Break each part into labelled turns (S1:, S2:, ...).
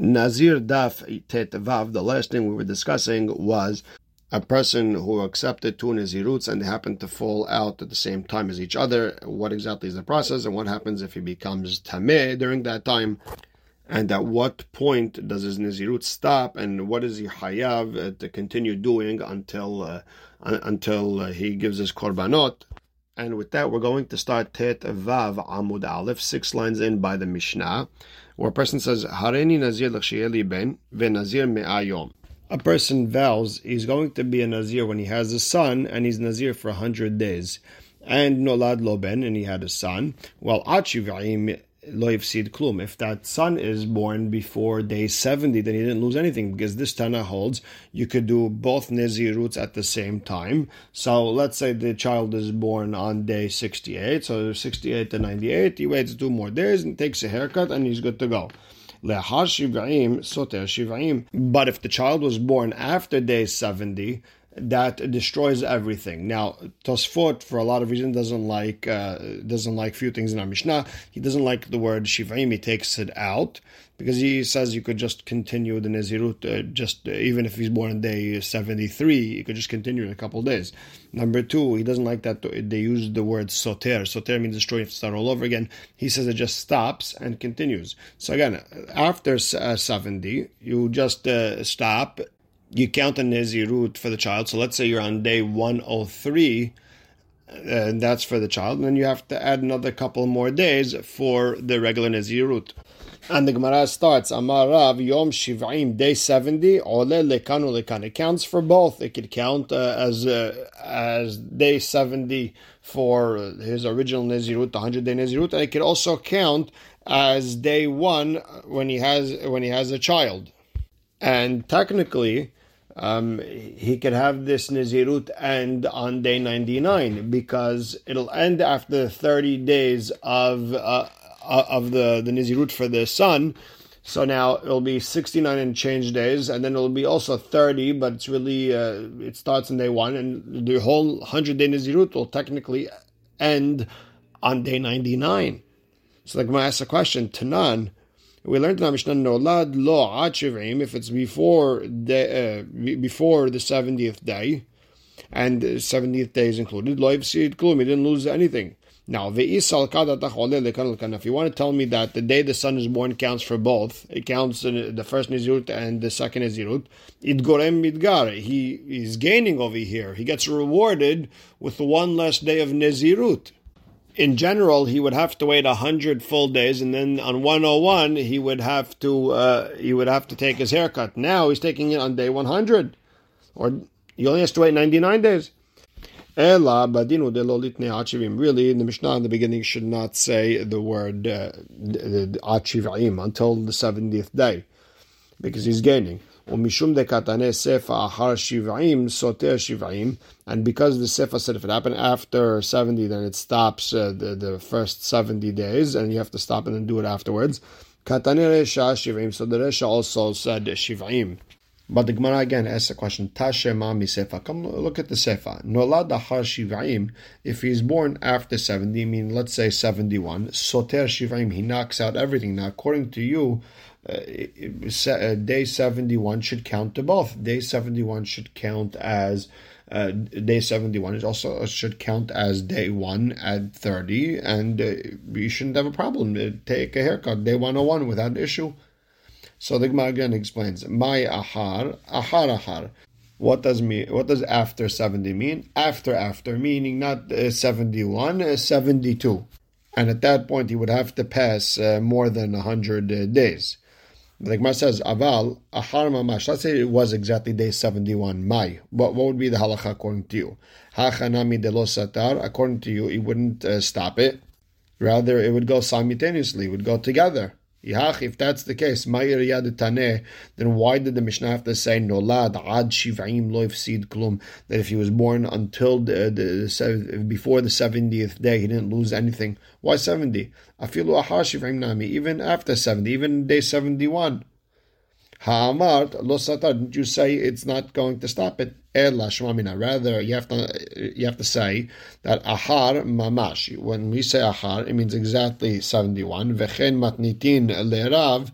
S1: Nazir Daf Tet Vav, the last thing we were discussing was a person who accepted two Naziruts and they happen to fall out at the same time as each other. What exactly is the process and what happens if he becomes Tameh during that time? And at what point does his Nazirut stop and what is he Hayav uh, to continue doing until uh, until uh, he gives his Korbanot? And with that, we're going to start Tet Vav Amud Aleph, six lines in by the Mishnah, where a person says, Hareni Nazir ben ve Nazir me'ayom. A person vows he's going to be a Nazir when he has a son, and he's Nazir for a hundred days. And Nolad Loben, and he had a son. Well, Achivayim loiv sid klum. If that son is born before day 70, then he didn't lose anything because this Tana holds you could do both Neziruts at the same time. So let's say the child is born on day 68, so 68 to 98, he waits two more days and takes a haircut and he's good to go. But if the child was born after day 70, that destroys everything. Now, Tosfot, for a lot of reasons, doesn't like uh, doesn't like few things in our Mishnah. He doesn't like the word shivaim. He takes it out because he says you could just continue the Nezirut, uh, just uh, even if he's born on day 73, you could just continue in a couple days. Number two, he doesn't like that they use the word soter. Soter means destroy, start all over again. He says it just stops and continues. So again, after uh, 70, you just uh, stop you count a Nezirut for the child. So let's say you're on day 103, and that's for the child, and then you have to add another couple more days for the regular Nezirut. And the Gemara starts, Amar Rav, Yom Shiv'im, day 70, Ole Lekan. It counts for both. It could count uh, as uh, as day 70 for his original Nezirut, the 100 day Nezirut, and it could also count as day one when he has when he has a child. And technically, um, he could have this Nazirut end on day 99 because it'll end after 30 days of uh, uh, of the, the Nazirut for the son. So now it'll be 69 and change days, and then it'll be also 30, but it's really, uh, it starts on day one, and the whole 100 day Nazirut will technically end on day 99. So the Gemara asks a question, Tanan, we learned in our Mishnah Nolad Lo Achivim if it's before the uh, before the seventieth day, and seventieth day is included. Lo Yivsid Klum, he didn't lose anything. Now, if you want to tell me that the day the son is born counts for both, it counts the first Nizirut and the second Nizirut, it gorem midgar. He is gaining over here. He gets rewarded with one less day of Nizirut in general, he would have to wait hundred full days, and then on 101 he would have to uh, he would have to take his haircut. Now he's taking it on day one hundred, or he only has to wait ninety nine days. Ela badinu Really, in the Mishnah in the beginning should not say the word uh, until the seventieth day, because he's gaining. ומשום דקתנה ספא אחר שבעים סותר שבעים, and because the sefa said if it happened after 70, then it stops uh, the, the first 70 days, and you have to stop and then do it afterwards. Katane resha shivim, so the resha also said shivim. But the Gemara again asks a question. Tashema mi sefa. Come look at the sefa. Nolad ahar shivim. If he's born after 70, I mean, let's say 71, soter shivim, he knocks out everything. Now, according to you, uh, uh, day 71 should count to both. Day 71 should count as uh, day 71 is also uh, should count as day 1 at 30 and uh, you shouldn't have a problem take a haircut. Day 101 without issue. So the Gemara again explains my ahar ahar ahar. What does me what does after 70 mean? After after meaning not uh, 71 uh, 72 and at that point he would have to pass more than 100 days the Gemara says, Aval, Ahar Mamash. Let's say it was exactly day 71, May. What, what would be the halacha according to you? Hachanami de los satar. According to you, it wouldn't uh, stop it. Rather, it would go simultaneously, it would go together. If that's the case, then why did the Mishnah have to say nolad ad shiv'im lo klum? That if he was born until the, the, the, before the seventieth day, he didn't lose anything. Why seventy? Afilu ahar shiv'im nami. Even after seventy, even day seventy-one. Ha'amart lo satar. Didn't you say it's not going to stop it? Rather, you have to you have to say that ahar mamash. When we say ahar, it means exactly seventy-one. Vechen matnitin le'rav.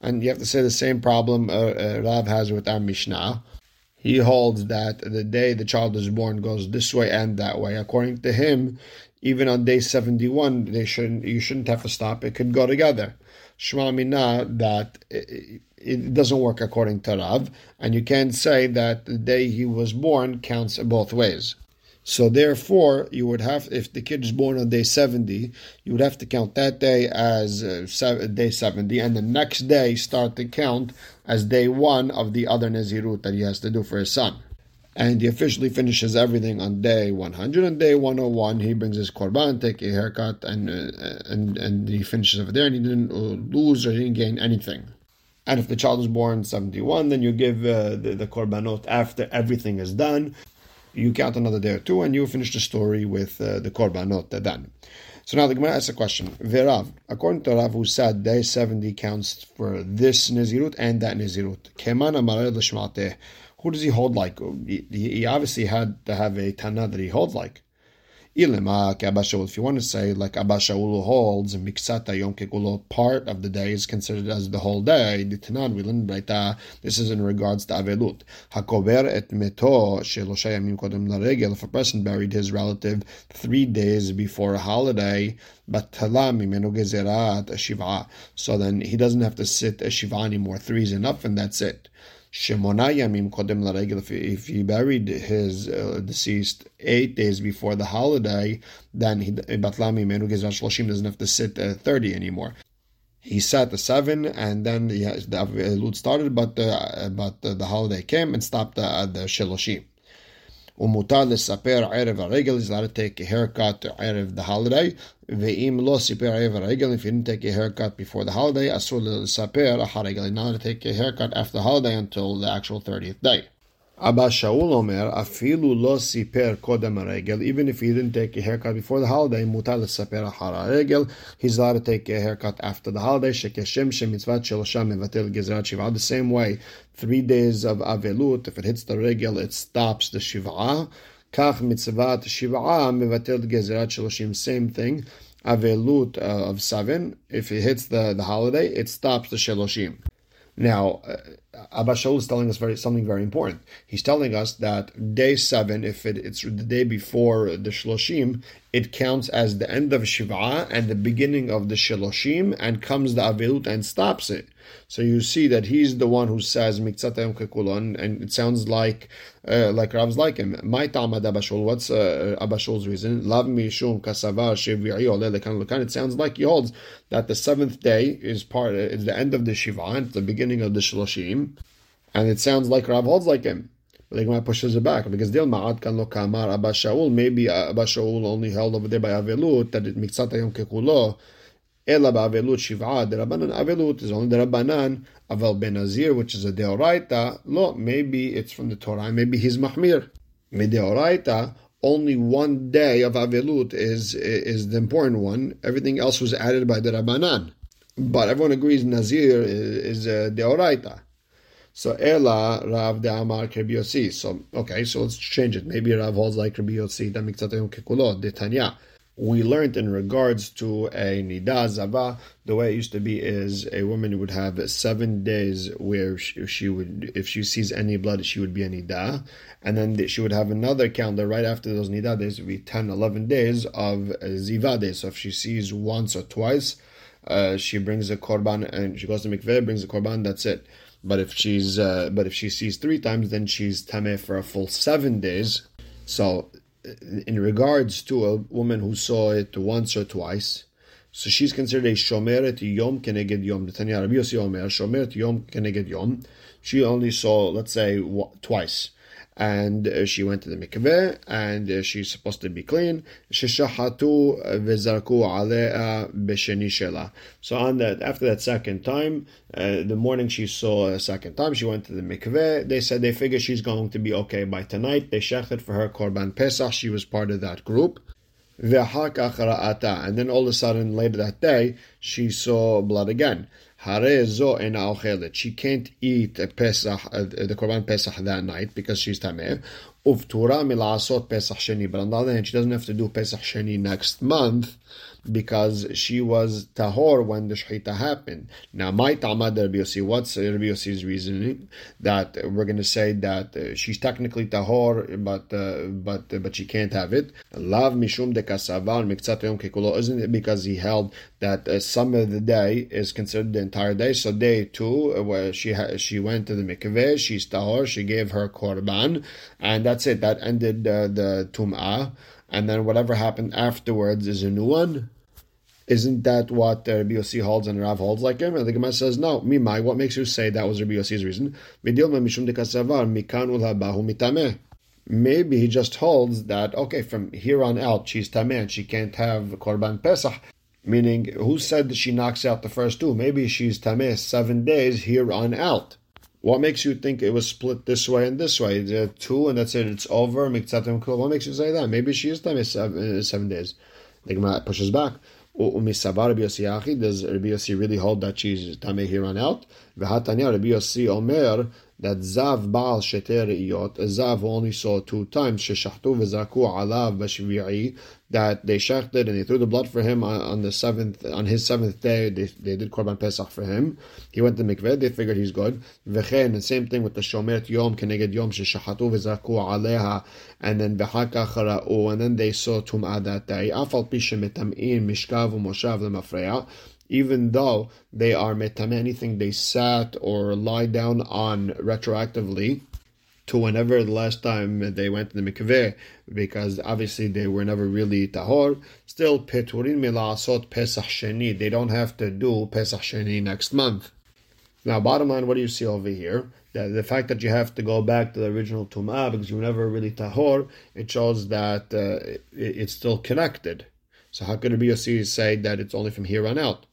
S1: And you have to say the same problem uh, uh, Rav has with our Mishnah. He holds that the day the child is born goes this way and that way. According to him, even on day 71, they shouldn't, you shouldn't have to stop. It could go together. Shema Mina, that it, doesn't work according to Rav, and you can't say that the day he was born counts both ways. So therefore, you would have, if the kid is born on day 70, you would have to count that day as uh, day 70, and the next day start to count as day one of the other Nazirut that he has to do for his son. And he officially finishes everything on day 100. On day 101, he brings his korban, take a haircut, and uh, and and he finishes over there, and he didn't lose or he didn't gain anything. And if the child is born 71, then you give uh, the, the korbanot after everything is done you count another day or two, and you finish the story with uh, the korbanot then. So now the Gemara asks a question. Verav, according to Rav, who said day 70 counts for this Nezirut and that Nizirut. Keman Who does he hold like? He, obviously had to have a Tana that he holds like. If you want to say like Abba Shaul holds, Miksata Yom Kekulo, part of the day is considered as the whole day. The Ditanan, we learn This is in regards to Avelut. Hakover et meto kodem. If a person buried his relative three days before a holiday, shiva. So then he doesn't have to sit a shiva anymore. Three is enough, and that's it. Shemona Yamim Kodem if he buried his uh, deceased eight days before the holiday, then he Batlami Menu Shloshim doesn't have to sit uh, 30 anymore. He sat the seven, and then the, the Avilut started, but uh, but the holiday came and stopped the, the Shiloshim. ומותר לספר ערב הרגל, is allowed to take a haircut ערב the holiday, ואם לא סיפר ערב הרגל, if you didn't take a haircut before the holiday, אסור לספר אחר הרגל, not to take a haircut after the holiday until the actual 30th day. Abba Shaul Omer, afilu lo siper kodem regel, even if he didn't take a haircut before the holiday, mutal saper ahara regel, he's allowed to take a haircut after the holiday, shekeshem shemitzvat shelosha mevatel gezrat shiva. The same way, three days of avelut, if it hits the regel, it stops the shiva. Kach mitzvat shiva mevatel gezrat sheloshim, same thing. Avelut uh, of seven, if it hits the, the holiday, it stops the sheloshim. Now, uh, Abba Shaul is telling us very, something very important. He's telling us that day seven, if it, it's the day before the Shloshim, it counts as the end of Shiva and the beginning of the Shloshim and comes the Avilut and stops it. So you see that he's the one who says Mikzatayim Kekulon, and it sounds like uh, like Rav's like him. My Tamad Abba Shaul, what's uh, Abba Shaul's reason? Love Lav Mishum Kasavar Shevi'i It sounds like he holds that the seventh day is part is the end of the Shiva, and it's the beginning of the Shloshim, and it sounds like Rav holds like him. But Gemara pushes it back because Dil Ma'ad Kan Lo Kamar Abba Shaul. Maybe Abba Shaul only held over there by Avelut that it Mikzat Yom Kekulo. Ela ba'avelut shiv'a derabanan. Avelut is only derabanan. Aval benazir, which is a deoraita. Lo, maybe it's from the Torah. Maybe he's mahmir. Mideoraita, only one day of avelut is is the important one. Everything else was added by the rabbanan. But everyone agrees Nazir is, deoraita. So Ela Rav de Amar. So okay, so let's change it. Maybe Rav holds like Krebiosi. That makes kekulo de Tanya. We learned in regards to a nida zava, the way it used to be is a woman would have seven days where she, she would, if she sees any blood, she would be a nida, and then she would have another calendar right after those nida days would be 10, 11 days of ziva days. So if she sees once or twice, uh, she brings a korban and she goes to mikveh, brings a korban. That's it. But if she's uh, but if she sees three times, then she's tameh for a full seven days. So, in regards to a woman who saw it once or twice, so she's considered a shomeret yom keneged yom. The Tanya Rabbi Yossi Omer shomeret yom keneged yom. She only saw, let's say, twice and uh, she went to the mikveh, and uh, she's supposed to be clean. Sheshahatu v'zarku alea b'sheni shela. So on that, after that second time, uh, the morning she saw a second time, she went to the mikveh. They said they figure she's going to be okay by tonight. They shechted for her korban pesach. She was part of that group. And then all of a sudden, later that day, she saw blood again. She can't eat a Pesach, uh, the Korban Pesach that night because she's tameh. Uvtura milasot Pesach sheni. But on the other hand, she doesn't have to do Pesach sheni next month because she was tahor when the shechita happened. Now, my tamad Rabbi Yossi, what's Rabbi Yossi's reasoning that we're going to say that uh, she's technically tahor, but uh, but uh, but she can't have it? Lav mishum de kasavar miktzat yom kekulo. Isn't it because he held that uh, some of the day is considered the entire day? So day two, uh, where she ha- she went to the mikveh, she's tahor, she gave her korban, and that's it. That ended uh, the tum'ah and then whatever happened afterwards is a new one. Isn't that what uh, Rabbi Yossi holds and Rav holds like him? And the Gemara says, no, mimai, what makes you say that was Rabbi Yossi's reason? Maybe he just holds that, okay, from here on out, she's tameh and she can't have Korban Pesach. Meaning, who said that she knocks out the first two? Maybe she's tameh seven days here on out. What makes you think it was split this way and this way? The two and that's it, it's over. What makes you say that? Maybe she is tameh seven, uh, seven days. The Gemara pushes back. Does Rabbi Yossi really hold that she's tameh here on out? Rabbi Yossi Omer that Zav Baal Sheter Iyot, Zav only saw two times, Sheshachtu v'zaku alav b'shvi'i, that they shechted and they threw the blood for him on, the seventh, on his seventh day, they, they did Korban Pesach for him. He went to mikveh, they figured he's good. V'chein, the same thing with the Shomeret Yom, Keneged Yom, Sheshachatu v'zaku aleha, and then V'haka chara'u, and then they saw Tum'ah that day. Afal pishem mishkav u'moshav l'mafreya, even though they are metam anything they sat or lie down on retroactively to whenever the last time they went to the mikveh, because obviously they were never really tahor. Still, peturin milasot pesach sheni. They don't have to do pesach sheni next month. Now, bottom line, what do you see over here? That the fact that you have to go back to the original tumah because you were never really tahor, it shows that uh, it, it's still connected. So how could it be a series say that it's only from here on out?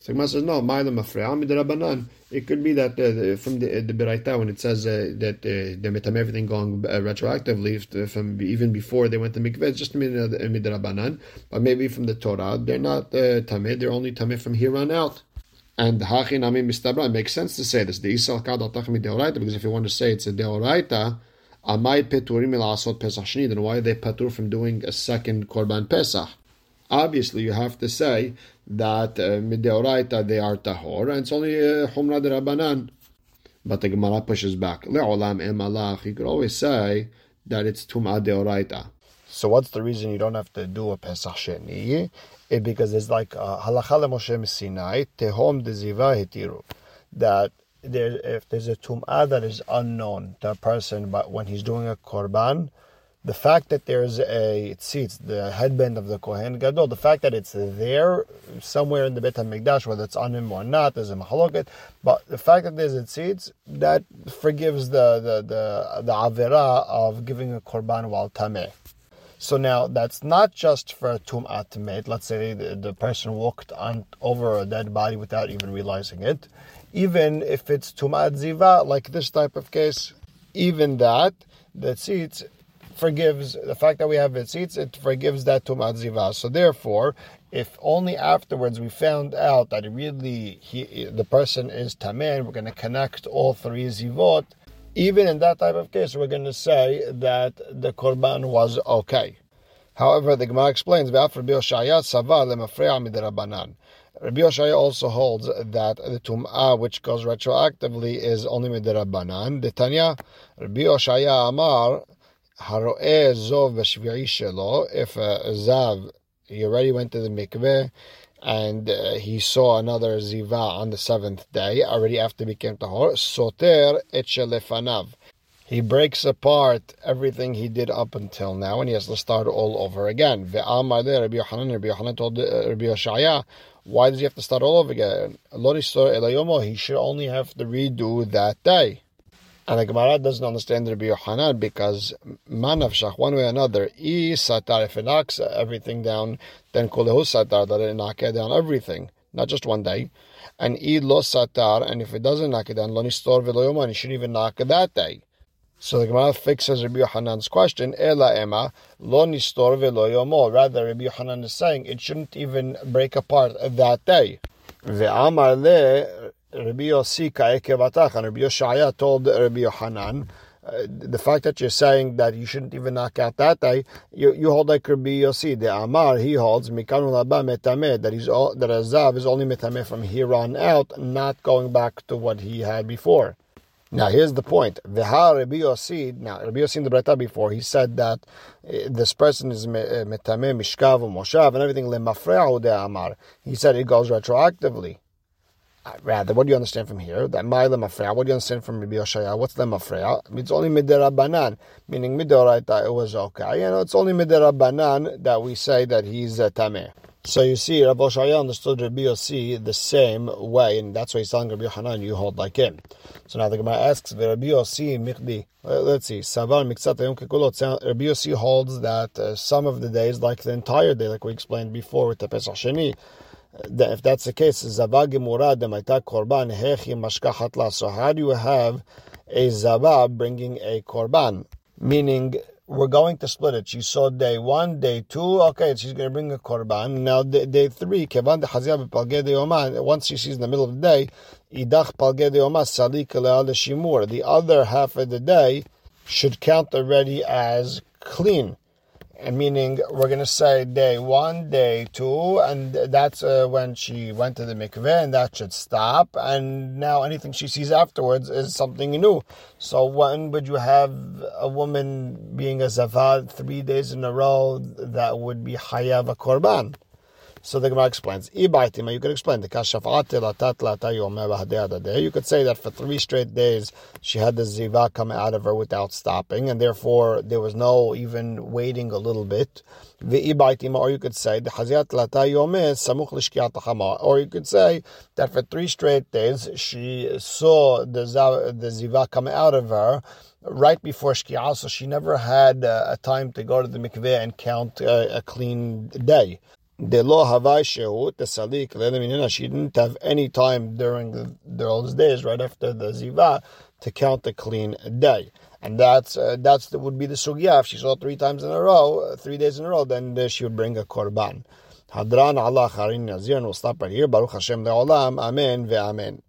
S1: So Gemara says no. Ma'ila mafreya midrabanan. It could be that uh, from the the Beraita when it says uh, that uh, they metam everything going uh, retroactively from even before they went to mikveh, it's just midrabanan. But maybe from the Torah, they're not uh, tamid. They're only tamid from here on out. And hachi nami mistabra. It makes sense to say this. The isal kad deoraita because if you want to say it's a deoraita. Amay peturim asot pesach shni. Then why are they patur from doing a second korban pesach? Obviously, you have to say that uh, they are tahor, and it's only humra uh, de rabbanan. But the Gemara pushes back. Le'olam emalach. You could always say that it's tumah deoraita. So what's the reason you don't have to do a Pesach Sheni? It, because it's like uh, halacha Moshe Sinai tehom deziva hitiru. That there, if there's a tumah that is unknown to a person, but when he's doing a korban, the fact that there's a tzitz, the headband of the Kohen Gadol, the fact that it's there somewhere in the Beit HaMikdash, whether it's on him or not, there's a mahaloket, but the fact that there's a tzitz, that forgives the, the, the, the avera of giving a korban while tameh. So now that's not just for a tum'at mate. Let's say the, the person walked on over a dead body without even realizing it. Even if it's tum'at ziva, like this type of case, even that, the tzitz forgives the fact that we have seats. It forgives that tumat ziva. So therefore, if only afterwards we found out that really he, the person is tamen, we're going to connect all three zivot. Even in that type of case, we're going to say that the korban was okay. However, the Gemara explains, Rabbi Yoshaya also holds that the tum'ah which goes retroactively is only midirabanan. The Tanya, Rabbi Yoshaya Amar, Zov shelo, if a zav, he already went to the mikveh, and uh, he saw another ziva on the seventh day, already after he became tahor, soter et. He breaks apart everything he did up until now, and he has to start all over again. Rabbi Yochanan, Rabbi Yochanan told uh, Rabbi Yoshaya, why does he have to start all over again? He should only have to redo that day. And the Gemara doesn't understand Rabbi Yohanan because manavshach, one way or another, i satar, if it knocks everything down, then kolehu satar, that it knock down everything, not just one day. And i lo satar, and if it doesn't knock it down, lo nistor velo it shouldn't even knock that day. So the Gemara fixes Rabbi Yohanan's question, Ela ema, lo nistor velo yomo. Rather, Rabbi Yohanan is saying it shouldn't even break apart that day. Ve'amar le Rabbi Yossi Ka'ekevatach, and Rabbi Yoshaya told Rabbi Yohanan, uh, the fact that you're saying that you shouldn't even knock out that day, you, you hold like Rabbi Yossi. The Amar he holds mikanu laba metameh that he's all, that a zav is only metameh from here on out, not going back to what he had before. Now here's the point. V'ha Rabbi Yossi. Now Rabbi Yossi in the Beraita before he said that uh, this person is metameh mishkav moshav and everything lemafre'u de Amar. He said it goes retroactively. Rather, what do you understand from here? That my lemafreya. What do you understand from Rabbi Yoshaya? What's the lemafreya? It's only midirabanan, meaning midoraita. It was okay. You know, it's only midirabanan that we say that he's a tameh. So you see, Rabbi Yoshaya understood Rabbi Yossi the same way, and that's why he's telling Rabbi Yohanan, you hold like him. So now the Gemara asks, Rabbi Yossi michdi. Let's see, Savar miksat kekulot. Rabbi Yossi holds that uh, some of the days, like the entire day, like we explained before with the Pesach Sheni, if that's the case, Zavah Gemura Demaita Korban Hechi Mashkachat So how do you have a Zavah bringing a Korban? Meaning, we're going to split it. She saw day one, day two. Okay, she's going to bring a korban. Now day, day three, kevan de Once she sees in the middle of the day, idach. The other half of the day should count already as clean meaning we're going to say day one, day two, and that's uh, when she went to the mikveh, and that should stop. And now anything she sees afterwards is something new. So when would you have a woman being a zavad three days in a row that would be hayav a korban? So the Gemara explains, you could explain the You could say that for three straight days she had the ziva come out of her without stopping, and therefore there was no even waiting a little bit. Or you could say the Or you could say that for three straight days she saw the the ziva come out of her right before Shkia, so she never had uh, a time to go to the mikveh and count uh, a clean day. The law havai shehut the salik she didn't have any time during the, those days right after the ziva to count the clean day. And that's uh, that's the, would be the sugya. If she saw three times in a row, uh, three days in a row, then uh, she would bring a korban. Hadran Allah Harin Nazir, and we'll stop right here. Baruch Hashem le'olam. Amen ve'amen.